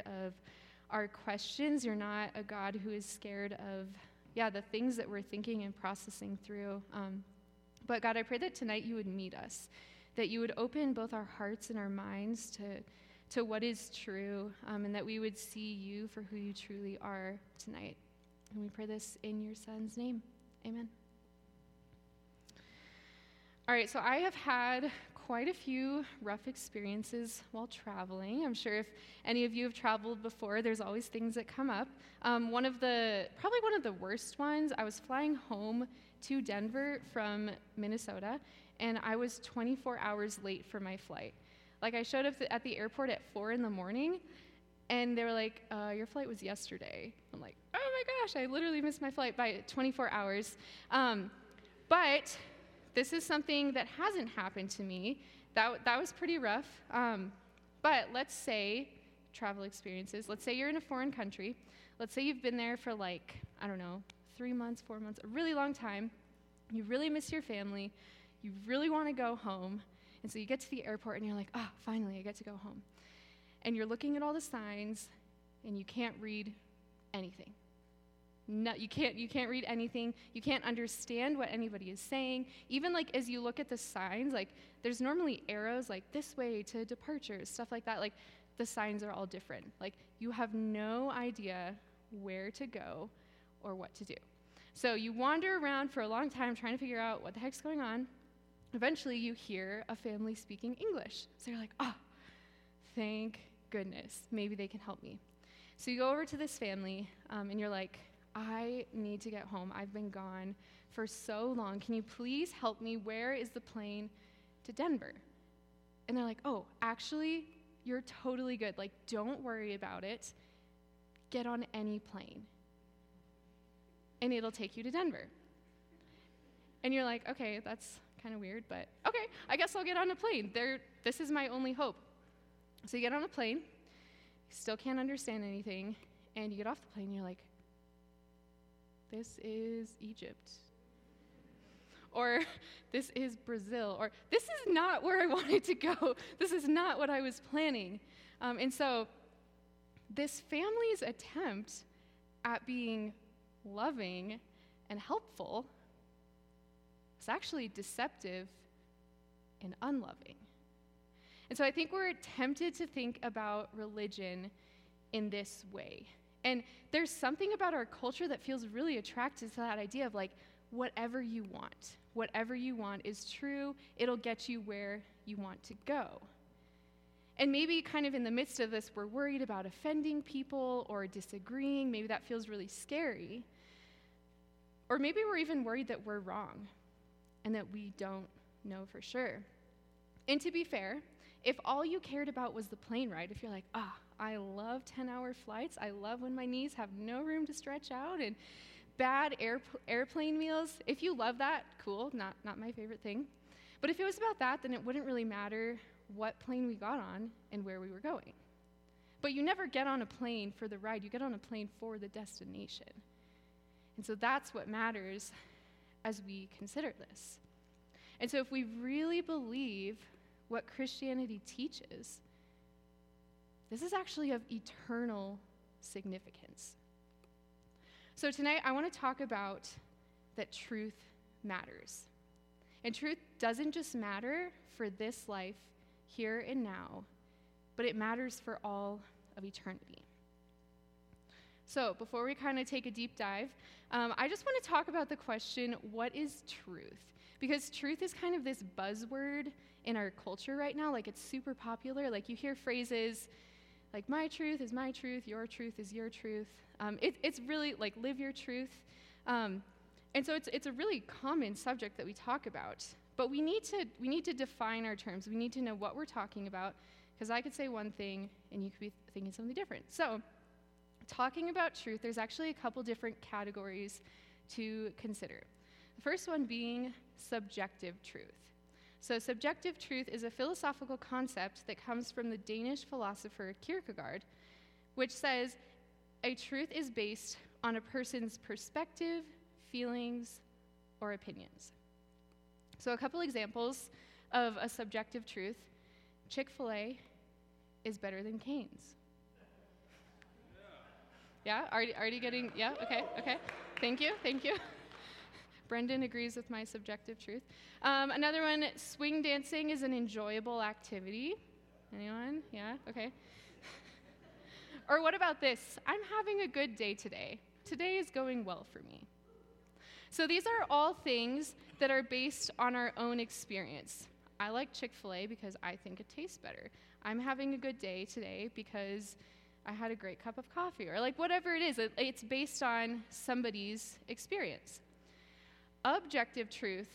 of our questions. You're not a God who is scared of, yeah, the things that we're thinking and processing through. Um, but God, I pray that tonight you would meet us, that you would open both our hearts and our minds to, to what is true, um, and that we would see you for who you truly are tonight. And we pray this in your Son's name. Amen. All right, so I have had quite a few rough experiences while traveling. I'm sure if any of you have traveled before, there's always things that come up. Um, one of the, probably one of the worst ones, I was flying home to Denver from Minnesota, and I was 24 hours late for my flight. Like, I showed up at the airport at 4 in the morning, and they were like, uh, Your flight was yesterday. I'm like, Oh my gosh, I literally missed my flight by 24 hours. Um, but this is something that hasn't happened to me. That, that was pretty rough. Um, but let's say, travel experiences, let's say you're in a foreign country. Let's say you've been there for like, I don't know, three months, four months, a really long time. You really miss your family. You really want to go home. And so you get to the airport and you're like, oh, finally, I get to go home. And you're looking at all the signs and you can't read anything. No, you can't you can't read anything. You can't understand what anybody is saying. Even like as you look at the signs, like there's normally arrows like this way to departures, stuff like that. Like the signs are all different. Like you have no idea where to go or what to do. So you wander around for a long time trying to figure out what the heck's going on. Eventually you hear a family speaking English. So you're like, "Oh, thank goodness. Maybe they can help me." So you go over to this family um, and you're like, I need to get home. I've been gone for so long. Can you please help me? Where is the plane to Denver? And they're like, oh, actually, you're totally good. Like, don't worry about it. Get on any plane, and it'll take you to Denver. And you're like, okay, that's kind of weird, but okay, I guess I'll get on a plane. There, this is my only hope. So you get on a plane, you still can't understand anything, and you get off the plane, you're like, this is Egypt. Or this is Brazil. Or this is not where I wanted to go. This is not what I was planning. Um, and so, this family's attempt at being loving and helpful is actually deceptive and unloving. And so I think we're tempted to think about religion in this way. And there's something about our culture that feels really attracted to that idea of like, whatever you want, whatever you want is true, it'll get you where you want to go. And maybe, kind of in the midst of this, we're worried about offending people or disagreeing. Maybe that feels really scary. Or maybe we're even worried that we're wrong and that we don't know for sure. And to be fair, if all you cared about was the plane ride, if you're like, ah, oh, I love 10 hour flights. I love when my knees have no room to stretch out and bad air, airplane meals. If you love that, cool, not, not my favorite thing. But if it was about that, then it wouldn't really matter what plane we got on and where we were going. But you never get on a plane for the ride, you get on a plane for the destination. And so that's what matters as we consider this. And so if we really believe what Christianity teaches, this is actually of eternal significance. So, tonight I want to talk about that truth matters. And truth doesn't just matter for this life, here and now, but it matters for all of eternity. So, before we kind of take a deep dive, um, I just want to talk about the question what is truth? Because truth is kind of this buzzword in our culture right now. Like, it's super popular. Like, you hear phrases like my truth is my truth, your truth is your truth. Um, it, it's really like live your truth. Um, and so it's, it's a really common subject that we talk about. But we need to, we need to define our terms. We need to know what we're talking about, because I could say one thing and you could be thinking something different. So, talking about truth, there's actually a couple different categories to consider. The first one being subjective truth. So, subjective truth is a philosophical concept that comes from the Danish philosopher Kierkegaard, which says a truth is based on a person's perspective, feelings, or opinions. So, a couple examples of a subjective truth Chick fil A is better than Cane's. Yeah? Already, already getting, yeah? Okay, okay. Thank you, thank you. Brendan agrees with my subjective truth. Um, another one swing dancing is an enjoyable activity. Anyone? Yeah? Okay. or what about this? I'm having a good day today. Today is going well for me. So these are all things that are based on our own experience. I like Chick fil A because I think it tastes better. I'm having a good day today because I had a great cup of coffee, or like whatever it is, it's based on somebody's experience. Objective truth,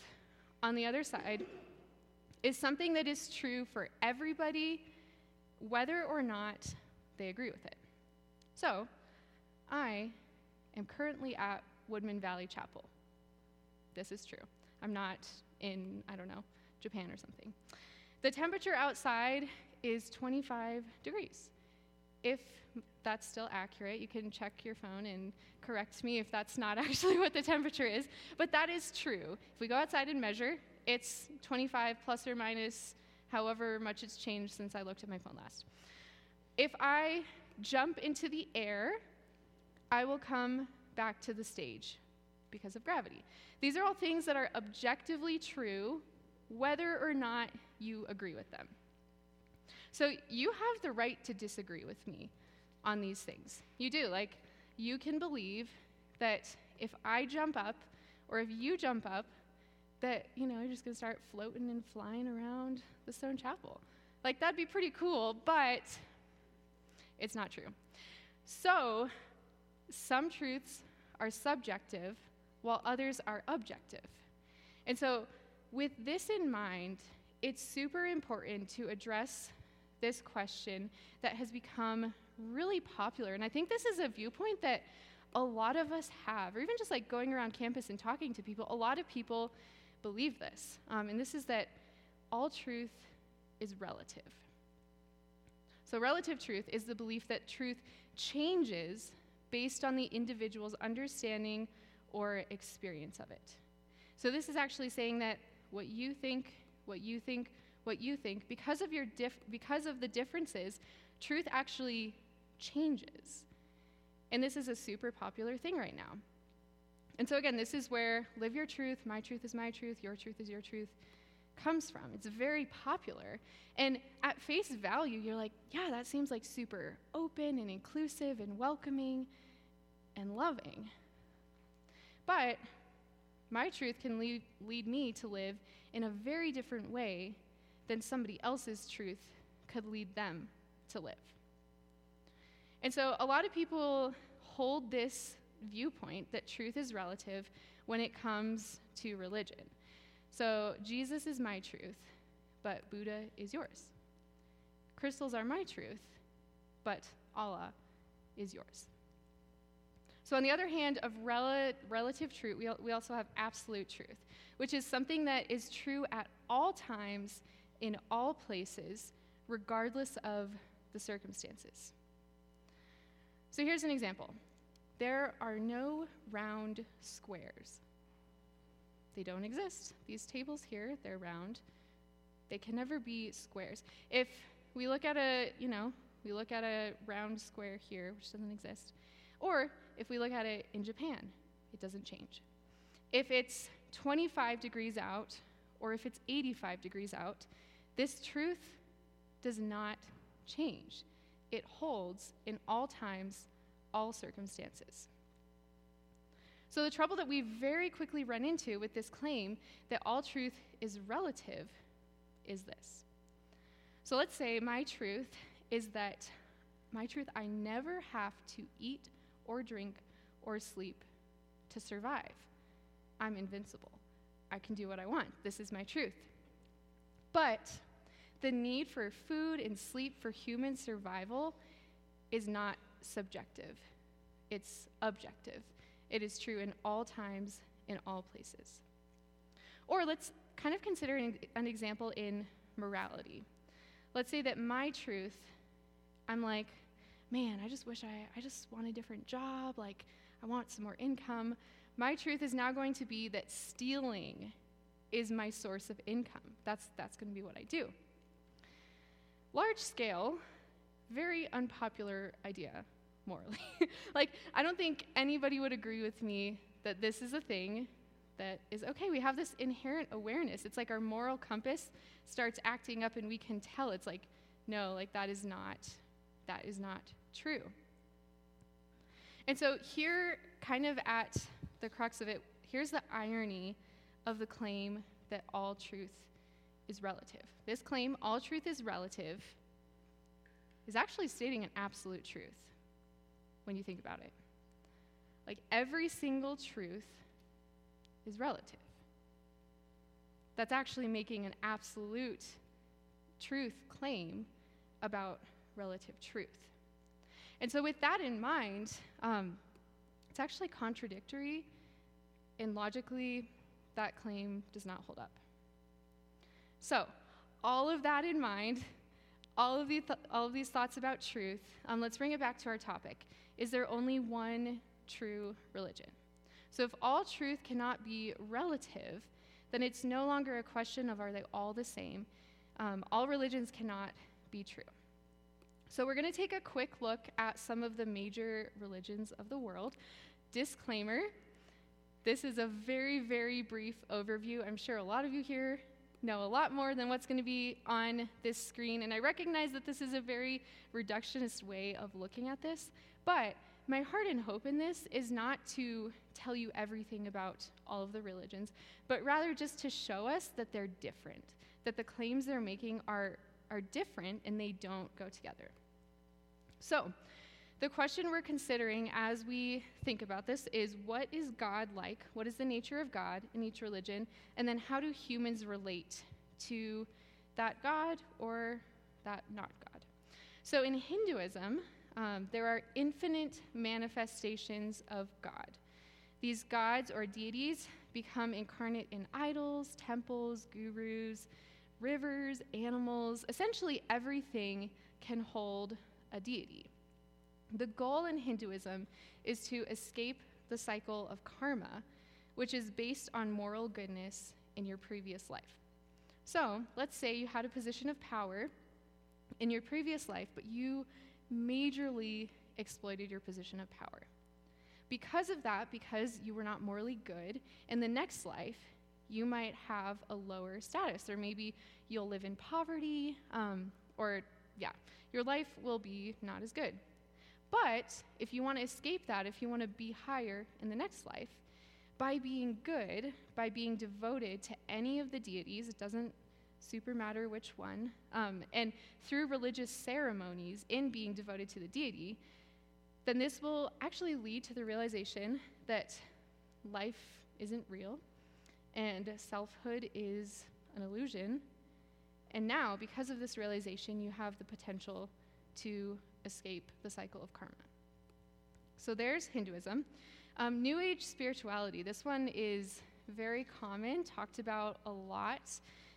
on the other side, is something that is true for everybody, whether or not they agree with it. So, I am currently at Woodman Valley Chapel. This is true. I'm not in, I don't know, Japan or something. The temperature outside is 25 degrees. If that's still accurate, you can check your phone and correct me if that's not actually what the temperature is, but that is true. If we go outside and measure, it's 25 plus or minus however much it's changed since I looked at my phone last. If I jump into the air, I will come back to the stage because of gravity. These are all things that are objectively true, whether or not you agree with them. So you have the right to disagree with me on these things. You do. Like, you can believe that if I jump up, or if you jump up, that, you know, you're just going to start floating and flying around the stone chapel. Like, that'd be pretty cool, but it's not true. So, some truths are subjective while others are objective. And so, with this in mind, it's super important to address this question that has become really popular. And I think this is a viewpoint that a lot of us have, or even just like going around campus and talking to people, a lot of people believe this. Um, and this is that all truth is relative. So, relative truth is the belief that truth changes based on the individual's understanding or experience of it. So, this is actually saying that what you think, what you think, what you think, because of, your dif- because of the differences, truth actually changes. And this is a super popular thing right now. And so, again, this is where live your truth, my truth is my truth, your truth is your truth comes from. It's very popular. And at face value, you're like, yeah, that seems like super open and inclusive and welcoming and loving. But my truth can lead, lead me to live in a very different way than somebody else's truth could lead them to live. And so a lot of people hold this viewpoint that truth is relative when it comes to religion. So Jesus is my truth, but Buddha is yours. Crystals are my truth, but Allah is yours. So, on the other hand of rel- relative truth, we, we also have absolute truth, which is something that is true at all times, in all places, regardless of the circumstances. So, here's an example there are no round squares. They don't exist. These tables here, they're round. They can never be squares. If we look at a, you know, we look at a round square here, which doesn't exist, or if we look at it in Japan, it doesn't change. If it's 25 degrees out, or if it's 85 degrees out, this truth does not change. It holds in all times, all circumstances. So, the trouble that we very quickly run into with this claim that all truth is relative is this. So, let's say my truth is that my truth, I never have to eat or drink or sleep to survive. I'm invincible. I can do what I want. This is my truth. But the need for food and sleep for human survival is not subjective, it's objective. It is true in all times, in all places. Or let's kind of consider an, an example in morality. Let's say that my truth, I'm like, man, I just wish I, I just want a different job. Like, I want some more income. My truth is now going to be that stealing is my source of income. That's, that's going to be what I do. Large scale, very unpopular idea. morally. like, I don't think anybody would agree with me that this is a thing that is okay. We have this inherent awareness. It's like our moral compass starts acting up and we can tell. It's like, no, like that is not that is not true. And so here kind of at the crux of it, here's the irony of the claim that all truth is relative. This claim, all truth is relative, is actually stating an absolute truth when you think about it. Like every single truth is relative. That's actually making an absolute truth claim about relative truth. And so, with that in mind, um, it's actually contradictory, and logically, that claim does not hold up. So, all of that in mind, all of, th- all of these thoughts about truth, um, let's bring it back to our topic. Is there only one true religion? So, if all truth cannot be relative, then it's no longer a question of are they all the same. Um, all religions cannot be true. So, we're going to take a quick look at some of the major religions of the world. Disclaimer this is a very, very brief overview. I'm sure a lot of you here know a lot more than what's going to be on this screen. And I recognize that this is a very reductionist way of looking at this. But my heart and hope in this is not to tell you everything about all of the religions, but rather just to show us that they're different, that the claims they're making are, are different and they don't go together. So, the question we're considering as we think about this is what is God like? What is the nature of God in each religion? And then how do humans relate to that God or that not God? So in Hinduism, um, there are infinite manifestations of God. These gods or deities become incarnate in idols, temples, gurus, rivers, animals. Essentially, everything can hold a deity. The goal in Hinduism is to escape the cycle of karma, which is based on moral goodness in your previous life. So, let's say you had a position of power in your previous life, but you majorly exploited your position of power. Because of that, because you were not morally good, in the next life, you might have a lower status, or maybe you'll live in poverty, um, or yeah, your life will be not as good. But if you want to escape that, if you want to be higher in the next life, by being good, by being devoted to any of the deities, it doesn't super matter which one, um, and through religious ceremonies in being devoted to the deity, then this will actually lead to the realization that life isn't real and selfhood is an illusion. And now, because of this realization, you have the potential to escape the cycle of karma. So there's Hinduism. Um, New Age spirituality, this one is very common, talked about a lot.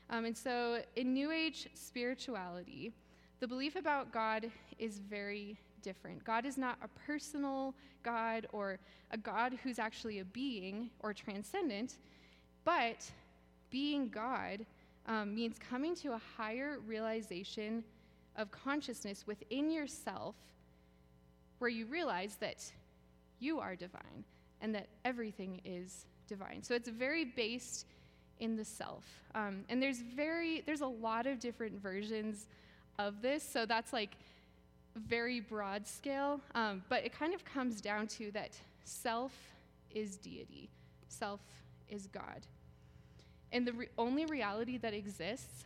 Um, and so in New Age spirituality, the belief about God is very different. God is not a personal God or a God who's actually a being or transcendent, but being God um, means coming to a higher realization of consciousness within yourself where you realize that you are divine and that everything is divine. So it's very based in the self. Um, and there's very there's a lot of different versions of this. So that's like very broad scale. Um, but it kind of comes down to that self is deity, self is God. And the re- only reality that exists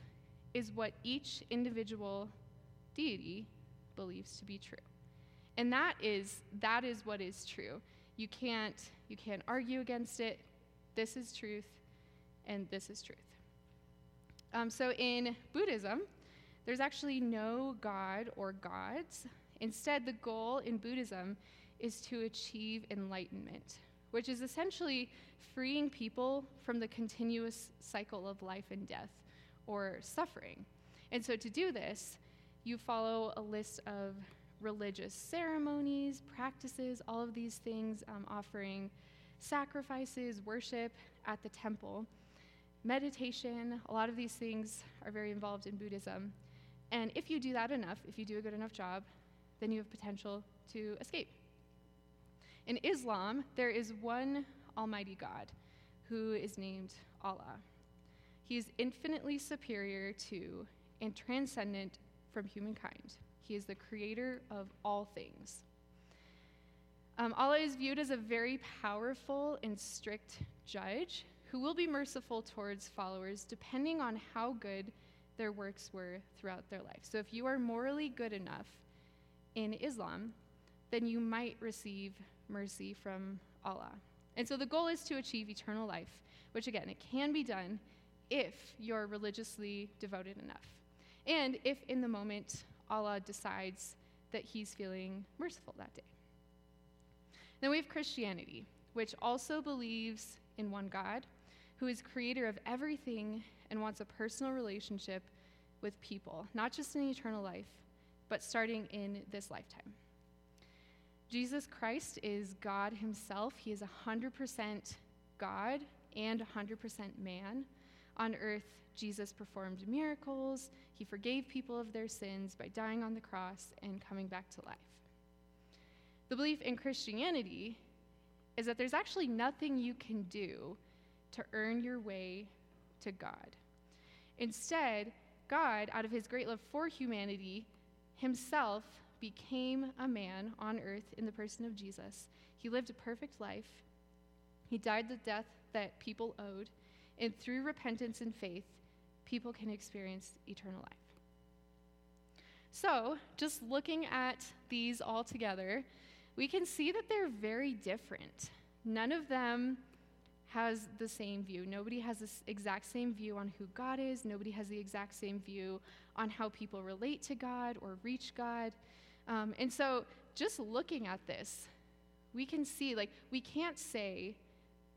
is what each individual deity believes to be true. And that is that is what is true. You can't you can't argue against it. This is truth, and this is truth. Um, so in Buddhism, there's actually no God or gods. Instead, the goal in Buddhism is to achieve enlightenment, which is essentially freeing people from the continuous cycle of life and death or suffering. And so to do this, you follow a list of religious ceremonies, practices, all of these things, um, offering sacrifices, worship at the temple, meditation, a lot of these things are very involved in Buddhism. And if you do that enough, if you do a good enough job, then you have potential to escape. In Islam, there is one Almighty God who is named Allah. He is infinitely superior to and transcendent from humankind. He is the creator of all things. Um, Allah is viewed as a very powerful and strict judge who will be merciful towards followers depending on how good their works were throughout their life. So if you are morally good enough in Islam, then you might receive mercy from Allah. And so the goal is to achieve eternal life, which again, it can be done if you're religiously devoted enough. And if in the moment Allah decides that he's feeling merciful that day. Then we have Christianity, which also believes in one God, who is creator of everything and wants a personal relationship with people, not just in eternal life, but starting in this lifetime. Jesus Christ is God himself. He is 100% God and 100% man. On earth, Jesus performed miracles. He forgave people of their sins by dying on the cross and coming back to life. The belief in Christianity is that there's actually nothing you can do to earn your way to God. Instead, God, out of his great love for humanity, himself became a man on earth in the person of Jesus. He lived a perfect life. He died the death that people owed. And through repentance and faith, people can experience eternal life. So, just looking at these all together, we can see that they're very different. None of them has the same view. Nobody has the exact same view on who God is. Nobody has the exact same view on how people relate to God or reach God. Um, and so, just looking at this, we can see, like, we can't say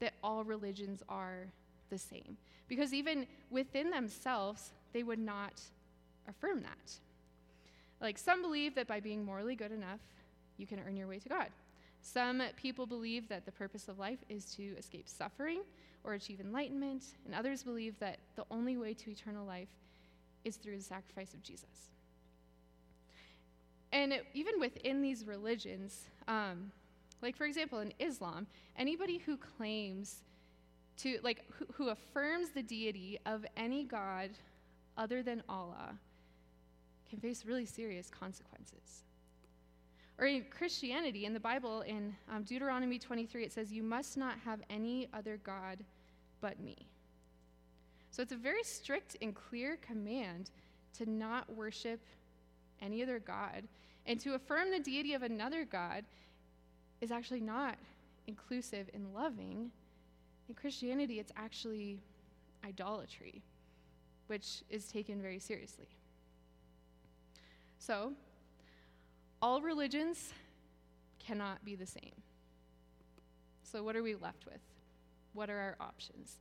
that all religions are the same. Because even within themselves, they would not affirm that. Like, some believe that by being morally good enough, you can earn your way to God. Some people believe that the purpose of life is to escape suffering or achieve enlightenment, and others believe that the only way to eternal life is through the sacrifice of Jesus. And it, even within these religions, um, like for example in Islam, anybody who claims to, like, who, who affirms the deity of any god other than Allah can face really serious consequences. Or in Christianity, in the Bible, in um, Deuteronomy 23, it says, You must not have any other God but me. So it's a very strict and clear command to not worship any other God. And to affirm the deity of another God is actually not inclusive and loving. In Christianity, it's actually idolatry, which is taken very seriously. So, all religions cannot be the same. So, what are we left with? What are our options?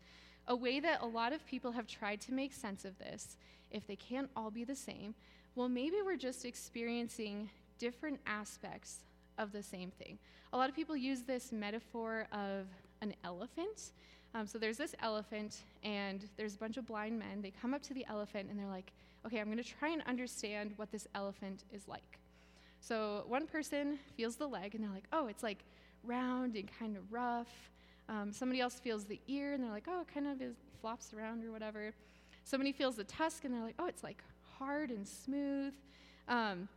A way that a lot of people have tried to make sense of this, if they can't all be the same, well, maybe we're just experiencing different aspects of the same thing. A lot of people use this metaphor of an elephant. Um, so there's this elephant, and there's a bunch of blind men. They come up to the elephant, and they're like, okay, I'm going to try and understand what this elephant is like. So one person feels the leg and they're like, oh, it's like round and kind of rough. Um, somebody else feels the ear and they're like, oh, it kind of is, flops around or whatever. Somebody feels the tusk and they're like, oh, it's like hard and smooth. Um,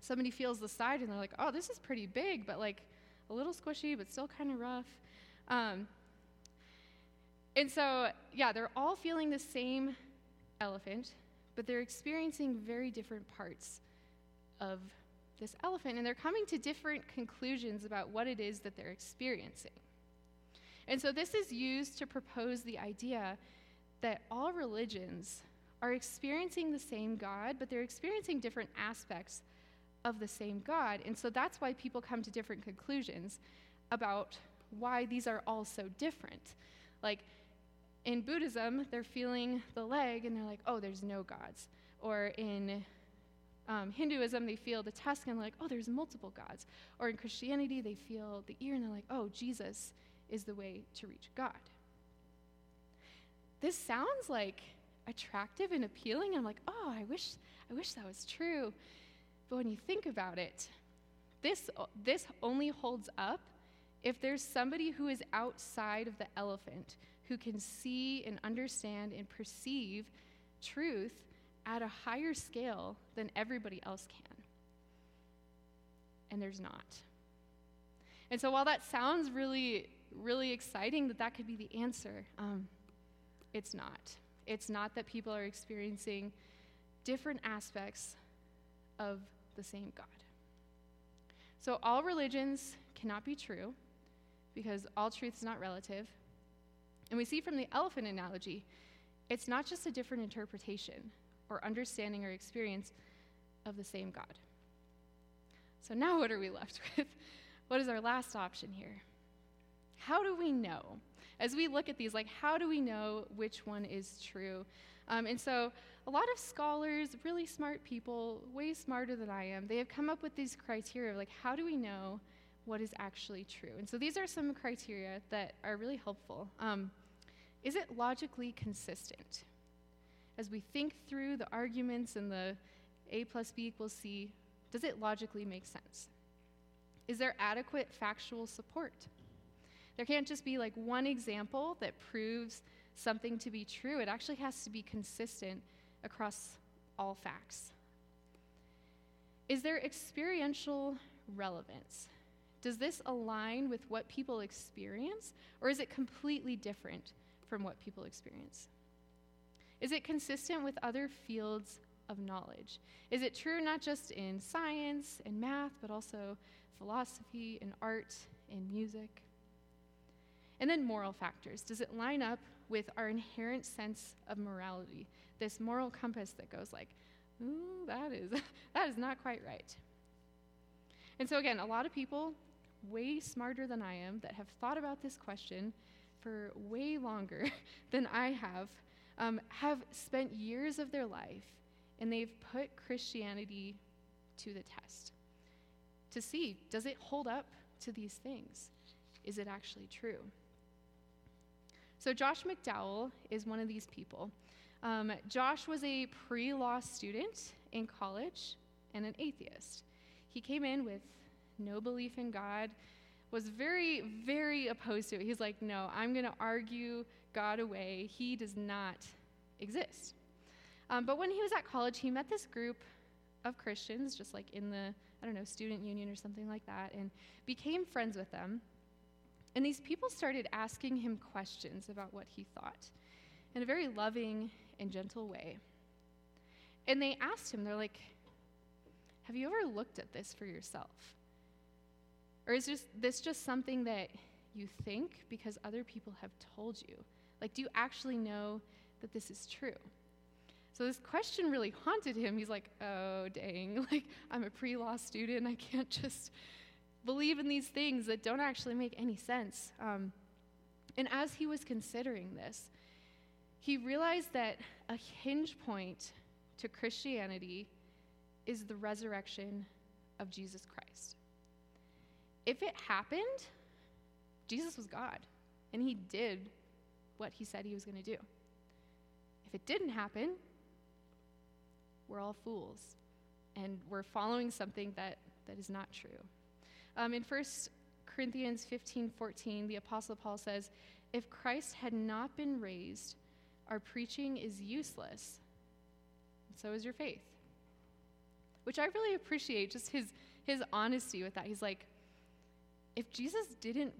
somebody feels the side and they're like, oh, this is pretty big, but like a little squishy, but still kind of rough. Um, and so, yeah, they're all feeling the same elephant, but they're experiencing very different parts of this elephant, and they're coming to different conclusions about what it is that they're experiencing. And so this is used to propose the idea that all religions are experiencing the same God, but they're experiencing different aspects of the same God. And so that's why people come to different conclusions about why these are all so different. Like in Buddhism, they're feeling the leg and they're like, oh, there's no gods. Or in um, Hinduism, they feel the tusk and like, oh, there's multiple gods. Or in Christianity, they feel the ear and they're like, oh, Jesus is the way to reach God. This sounds like attractive and appealing. I'm like, oh, I wish, I wish that was true. But when you think about it, this, this only holds up if there's somebody who is outside of the elephant who can see and understand and perceive truth at a higher scale than everybody else can. And there's not. And so while that sounds really, really exciting that that could be the answer, um, it's not. It's not that people are experiencing different aspects of the same God. So all religions cannot be true because all truth is not relative. And we see from the elephant analogy, it's not just a different interpretation or understanding or experience of the same God. So now what are we left with? What is our last option here? How do we know? As we look at these, like, how do we know which one is true? Um, and so, a lot of scholars, really smart people, way smarter than I am, they have come up with these criteria of, like, how do we know what is actually true? And so, these are some criteria that are really helpful. Um, is it logically consistent? As we think through the arguments and the a plus b equals c, does it logically make sense? Is there adequate factual support? There can't just be like one example that proves something to be true. It actually has to be consistent across all facts. Is there experiential relevance? Does this align with what people experience, or is it completely different from what people experience? Is it consistent with other fields of knowledge? Is it true not just in science and math, but also philosophy and art and music? And then moral factors. Does it line up with our inherent sense of morality? This moral compass that goes like, ooh, that is that is not quite right. And so again, a lot of people way smarter than I am that have thought about this question for way longer than I have um, have spent years of their life and they've put Christianity to the test to see does it hold up to these things? Is it actually true? So, Josh McDowell is one of these people. Um, Josh was a pre law student in college and an atheist. He came in with no belief in God, was very, very opposed to it. He's like, no, I'm going to argue God away. He does not exist. Um, but when he was at college, he met this group of Christians, just like in the, I don't know, student union or something like that, and became friends with them. And these people started asking him questions about what he thought in a very loving and gentle way. And they asked him, they're like, Have you ever looked at this for yourself? Or is this just something that you think because other people have told you? Like, do you actually know that this is true? So this question really haunted him. He's like, oh, dang, like, I'm a pre law student. I can't just believe in these things that don't actually make any sense. Um, and as he was considering this, he realized that a hinge point to Christianity is the resurrection of Jesus Christ. If it happened, Jesus was God, and he did what he said he was going to do. If it didn't happen, we're all fools, and we're following something that, that is not true. Um, in 1 Corinthians 15 14, the Apostle Paul says, If Christ had not been raised, our preaching is useless, and so is your faith. Which I really appreciate, just his, his honesty with that. He's like, if Jesus didn't,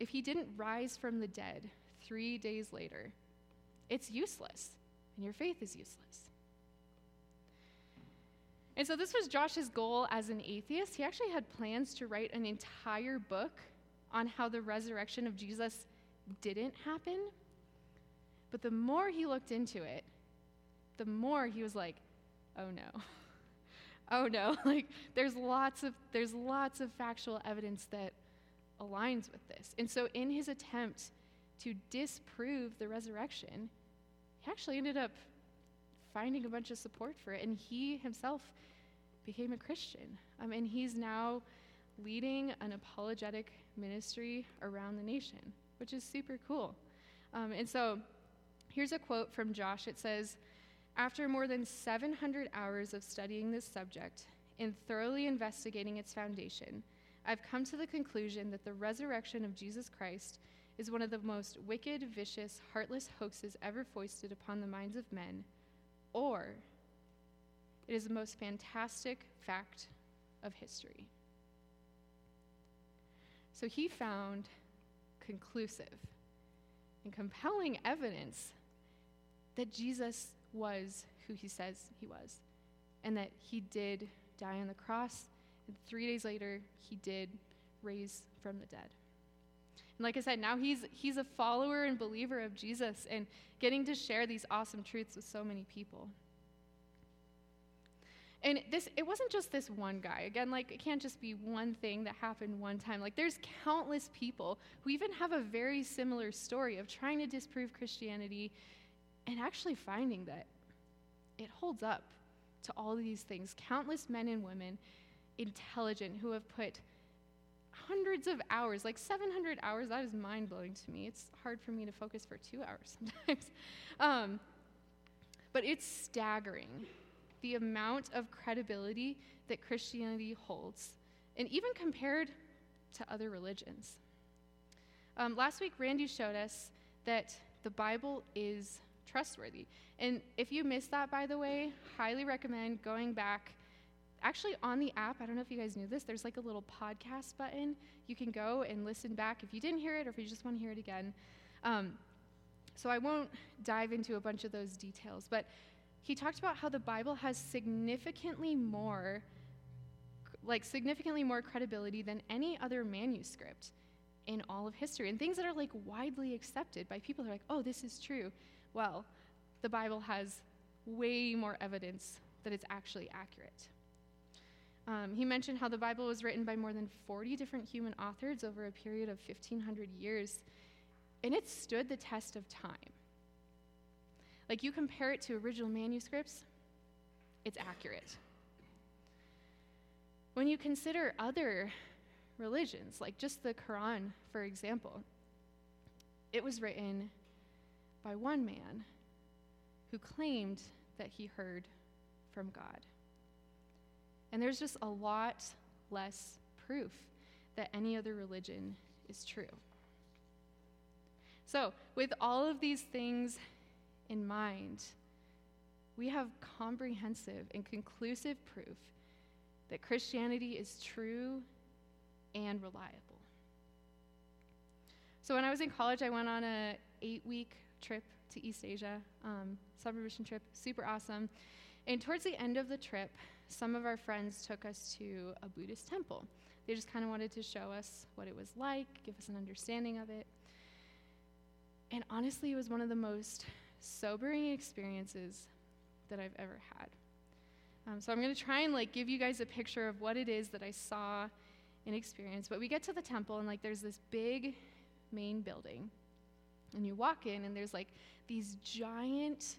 if he didn't rise from the dead three days later, it's useless, and your faith is useless. And so this was Josh's goal as an atheist. He actually had plans to write an entire book on how the resurrection of Jesus didn't happen. But the more he looked into it, the more he was like, oh no. oh no, like there's lots of there's lots of factual evidence that aligns with this. And so in his attempt to disprove the resurrection, he actually ended up finding a bunch of support for it and he himself became a Christian. Um, and he's now leading an apologetic ministry around the nation, which is super cool. Um, and so here's a quote from Josh. It says, After more than 700 hours of studying this subject, and thoroughly investigating its foundation, I've come to the conclusion that the resurrection of Jesus Christ is one of the most wicked, vicious, heartless hoaxes ever foisted upon the minds of men, or it is the most fantastic fact of history. So he found conclusive and compelling evidence that Jesus was who he says he was, and that he did die on the cross, and three days later, he did raise from the dead. And like I said, now he's, he's a follower and believer of Jesus and getting to share these awesome truths with so many people. And this it wasn't just this one guy. Again, like it can't just be one thing that happened one time. Like there's countless people who even have a very similar story of trying to disprove Christianity and actually finding that it holds up to all these things. Countless men and women, intelligent, who have put hundreds of hours, like 700 hours, that is mind blowing to me. It's hard for me to focus for two hours sometimes. Um, but it's staggering the amount of credibility that Christianity holds, and even compared to other religions. Um, last week, Randy showed us that the Bible is trustworthy. And if you missed that, by the way, highly recommend going back. Actually, on the app, I don't know if you guys knew this, there's like a little podcast button. You can go and listen back if you didn't hear it or if you just want to hear it again. Um, so I won't dive into a bunch of those details, but he talked about how the Bible has significantly more, like significantly more credibility than any other manuscript in all of history, and things that are like widely accepted by people who are like, oh, this is true. Well, the Bible has way more evidence that it's actually accurate. Um, he mentioned how the Bible was written by more than 40 different human authors over a period of 1,500 years, and it stood the test of time. Like you compare it to original manuscripts, it's accurate. When you consider other religions, like just the Quran, for example, it was written by one man who claimed that he heard from God. And there's just a lot less proof that any other religion is true. So, with all of these things in mind, we have comprehensive and conclusive proof that Christianity is true and reliable. So when I was in college, I went on a eight-week trip to East Asia, um, summer mission trip, super awesome. And towards the end of the trip, some of our friends took us to a Buddhist temple. They just kind of wanted to show us what it was like, give us an understanding of it. And honestly, it was one of the most sobering experiences that I've ever had. Um, so I'm going to try and like give you guys a picture of what it is that I saw and experienced. But we get to the temple and like there's this big main building, and you walk in and there's like these giant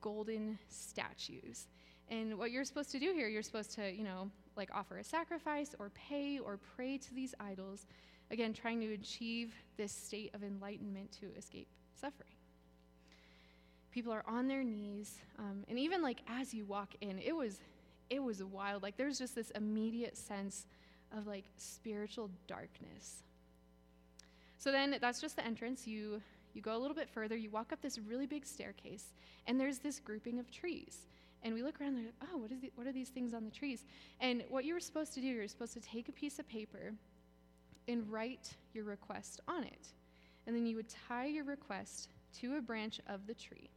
golden statues. And what you're supposed to do here, you're supposed to, you know, like offer a sacrifice or pay or pray to these idols, again, trying to achieve this state of enlightenment to escape suffering. People are on their knees um, and even like as you walk in it was it was wild. Like there's just this immediate sense of like spiritual darkness. So then that's just the entrance. You you go a little bit further. You walk up this really big staircase and there's this grouping of trees and we look around and like, oh what, is the, what are these things on the trees and what you were supposed to do you're supposed to take a piece of paper and write your request on it and then you would tie your request to a branch of the tree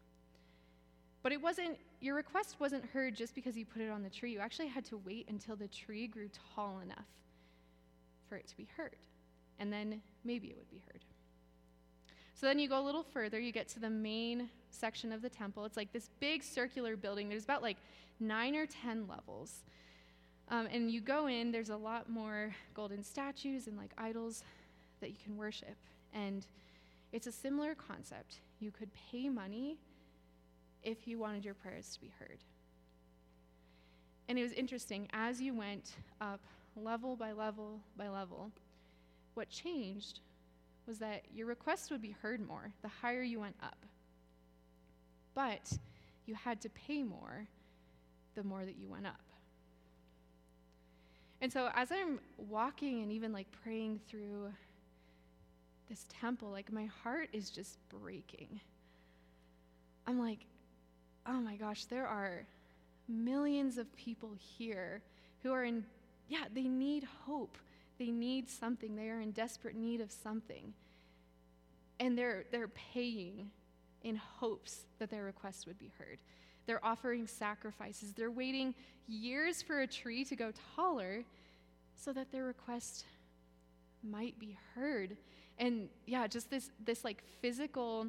but it wasn't, your request wasn't heard just because you put it on the tree. You actually had to wait until the tree grew tall enough for it to be heard. And then maybe it would be heard. So then you go a little further, you get to the main section of the temple. It's like this big circular building. There's about like nine or 10 levels. Um, and you go in, there's a lot more golden statues and like idols that you can worship. And it's a similar concept. You could pay money if you wanted your prayers to be heard. And it was interesting, as you went up level by level by level, what changed was that your requests would be heard more the higher you went up. But you had to pay more the more that you went up. And so as I'm walking and even like praying through this temple, like my heart is just breaking. I'm like, oh my gosh, there are millions of people here who are in, yeah, they need hope. They need something. They are in desperate need of something. And they're, they're paying in hopes that their request would be heard. They're offering sacrifices. They're waiting years for a tree to go taller so that their request might be heard. And yeah, just this this like physical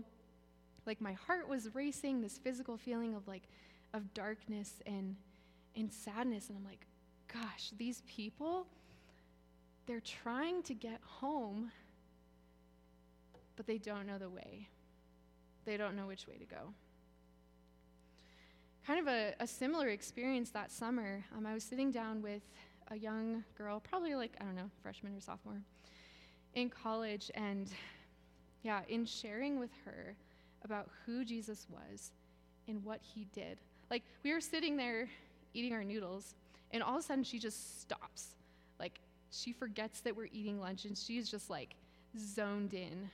like my heart was racing, this physical feeling of like of darkness and and sadness and I'm like, gosh, these people they're trying to get home but they don't know the way. They don't know which way to go kind of a, a similar experience that summer. Um, I was sitting down with a young girl, probably like, I don't know, freshman or sophomore, in college. And yeah, in sharing with her about who Jesus was and what he did. Like, we were sitting there eating our noodles, and all of a sudden she just stops. She forgets that we're eating lunch, and she's just like zoned in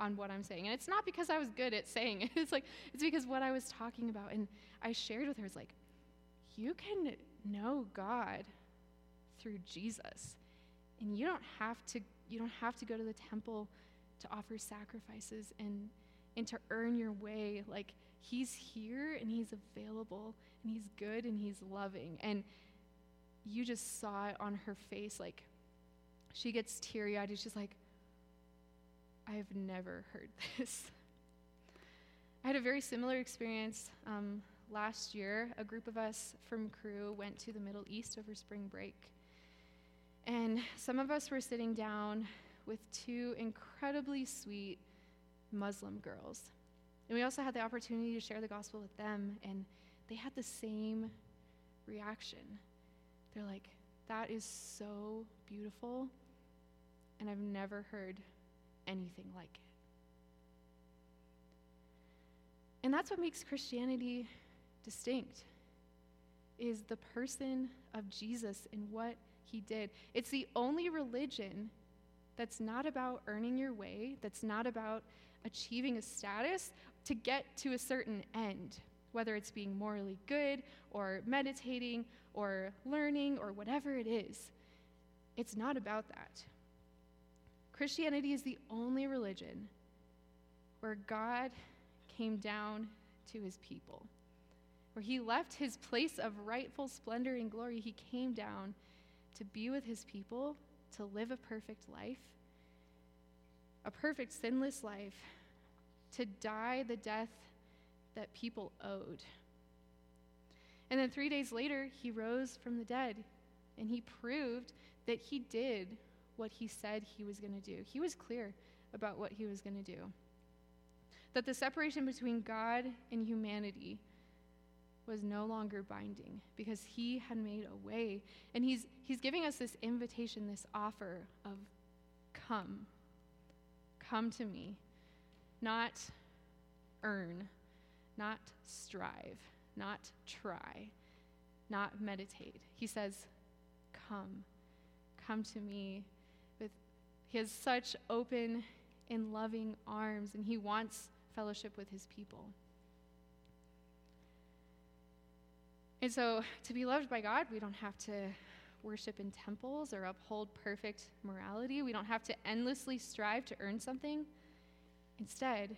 on what I'm saying. And it's not because I was good at saying it. It's like it's because what I was talking about and I shared with her is like you can know God through Jesus. And you don't have to you don't have to go to the temple to offer sacrifices and and to earn your way. Like he's here and he's available and he's good and he's loving. And you just saw it on her face like she gets teary-eyed and she's like I have never heard this. I had a very similar experience um, last year. A group of us from Cru went to the Middle East over spring break. And some of us were sitting down with two incredibly sweet Muslim girls. And we also had the opportunity to share the gospel with them, and they had the same reaction. They're like, that is so beautiful, and I've never heard anything like it. And that's what makes Christianity distinct is the person of Jesus and what he did. It's the only religion that's not about earning your way, that's not about achieving a status to get to a certain end, whether it's being morally good or meditating or learning or whatever it is. It's not about that. Christianity is the only religion where God came down to his people, where he left his place of rightful splendor and glory. He came down to be with his people, to live a perfect life, a perfect, sinless life, to die the death that people owed. And then three days later, he rose from the dead, and he proved that he did what he said he was going to do. He was clear about what he was going to do. That the separation between God and humanity was no longer binding because he had made a way. And he's, he's giving us this invitation, this offer of come. Come to me. Not earn, not strive, not try, not meditate. He says, Come. Come to me With, he has such open and loving arms, and he wants fellowship with his people. And so, to be loved by God, we don't have to worship in temples or uphold perfect morality. We don't have to endlessly strive to earn something. Instead,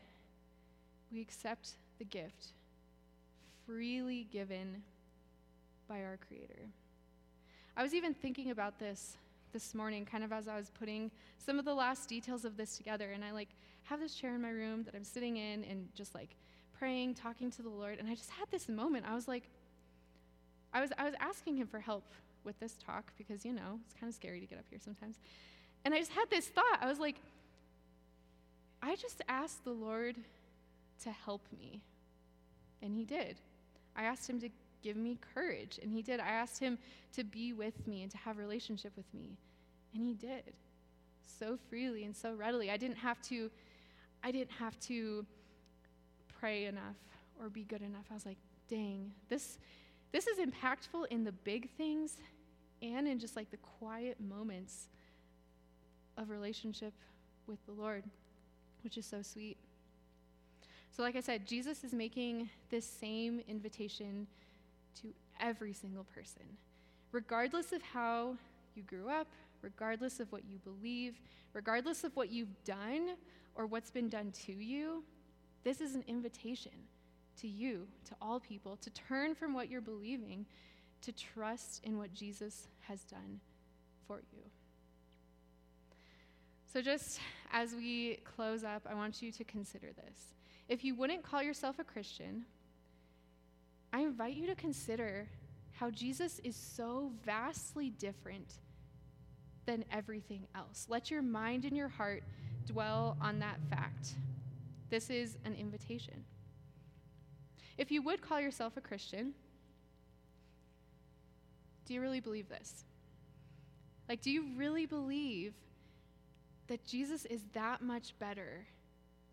we accept the gift freely given by our Creator. I was even thinking about this this morning, kind of as I was putting some of the last details of this together. And I like have this chair in my room that I'm sitting in and just like praying, talking to the Lord. And I just had this moment. I was like, I was, I was asking him for help with this talk because, you know, it's kind of scary to get up here sometimes. And I just had this thought. I was like, I just asked the Lord to help me. And he did. I asked him to give me courage. And he did. I asked him to be with me and to have relationship with me. And he did. So freely and so readily. I didn't have to I didn't have to pray enough or be good enough. I was like, dang, this this is impactful in the big things and in just like the quiet moments of relationship with the Lord, which is so sweet. So, like I said, Jesus is making this same invitation to every single person, regardless of how you grew up, regardless of what you believe, regardless of what you've done or what's been done to you. This is an invitation to you, to all people, to turn from what you're believing, to trust in what Jesus has done for you. So, just as we close up, I want you to consider this. If you wouldn't call yourself a Christian, I invite you to consider how Jesus is so vastly different than everything else. Let your mind and your heart dwell on that fact. This is an invitation. If you would call yourself a Christian, do you really believe this? Like, do you really believe that Jesus is that much better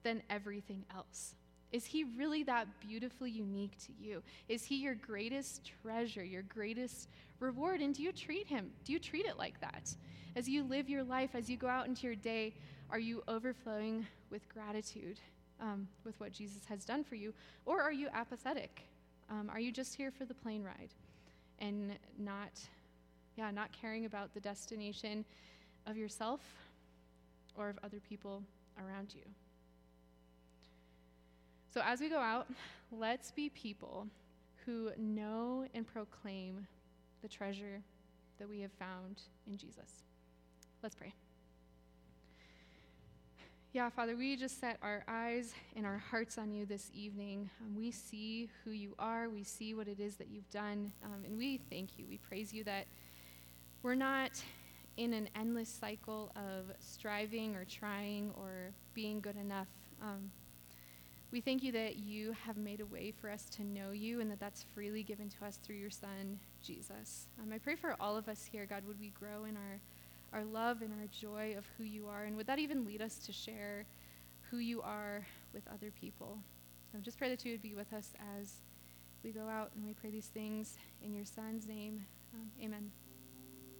than everything else? Is he really that beautifully unique to you? Is he your greatest treasure, your greatest reward? And do you treat him? Do you treat it like that? As you live your life, as you go out into your day, are you overflowing with gratitude um, with what Jesus has done for you? Or are you apathetic? Um, are you just here for the plane ride and not, yeah, not caring about the destination of yourself or of other people around you? So, as we go out, let's be people who know and proclaim the treasure that we have found in Jesus. Let's pray. Yeah, Father, we just set our eyes and our hearts on you this evening. Um, we see who you are, we see what it is that you've done, um, and we thank you. We praise you that we're not in an endless cycle of striving or trying or being good enough. Um, we thank you that you have made a way for us to know you and that that's freely given to us through your Son, Jesus. Um, I pray for all of us here, God, would we grow in our, our love and our joy of who you are? And would that even lead us to share who you are with other people? So just pray that you would be with us as we go out, and we pray these things in your Son's name. Um, amen.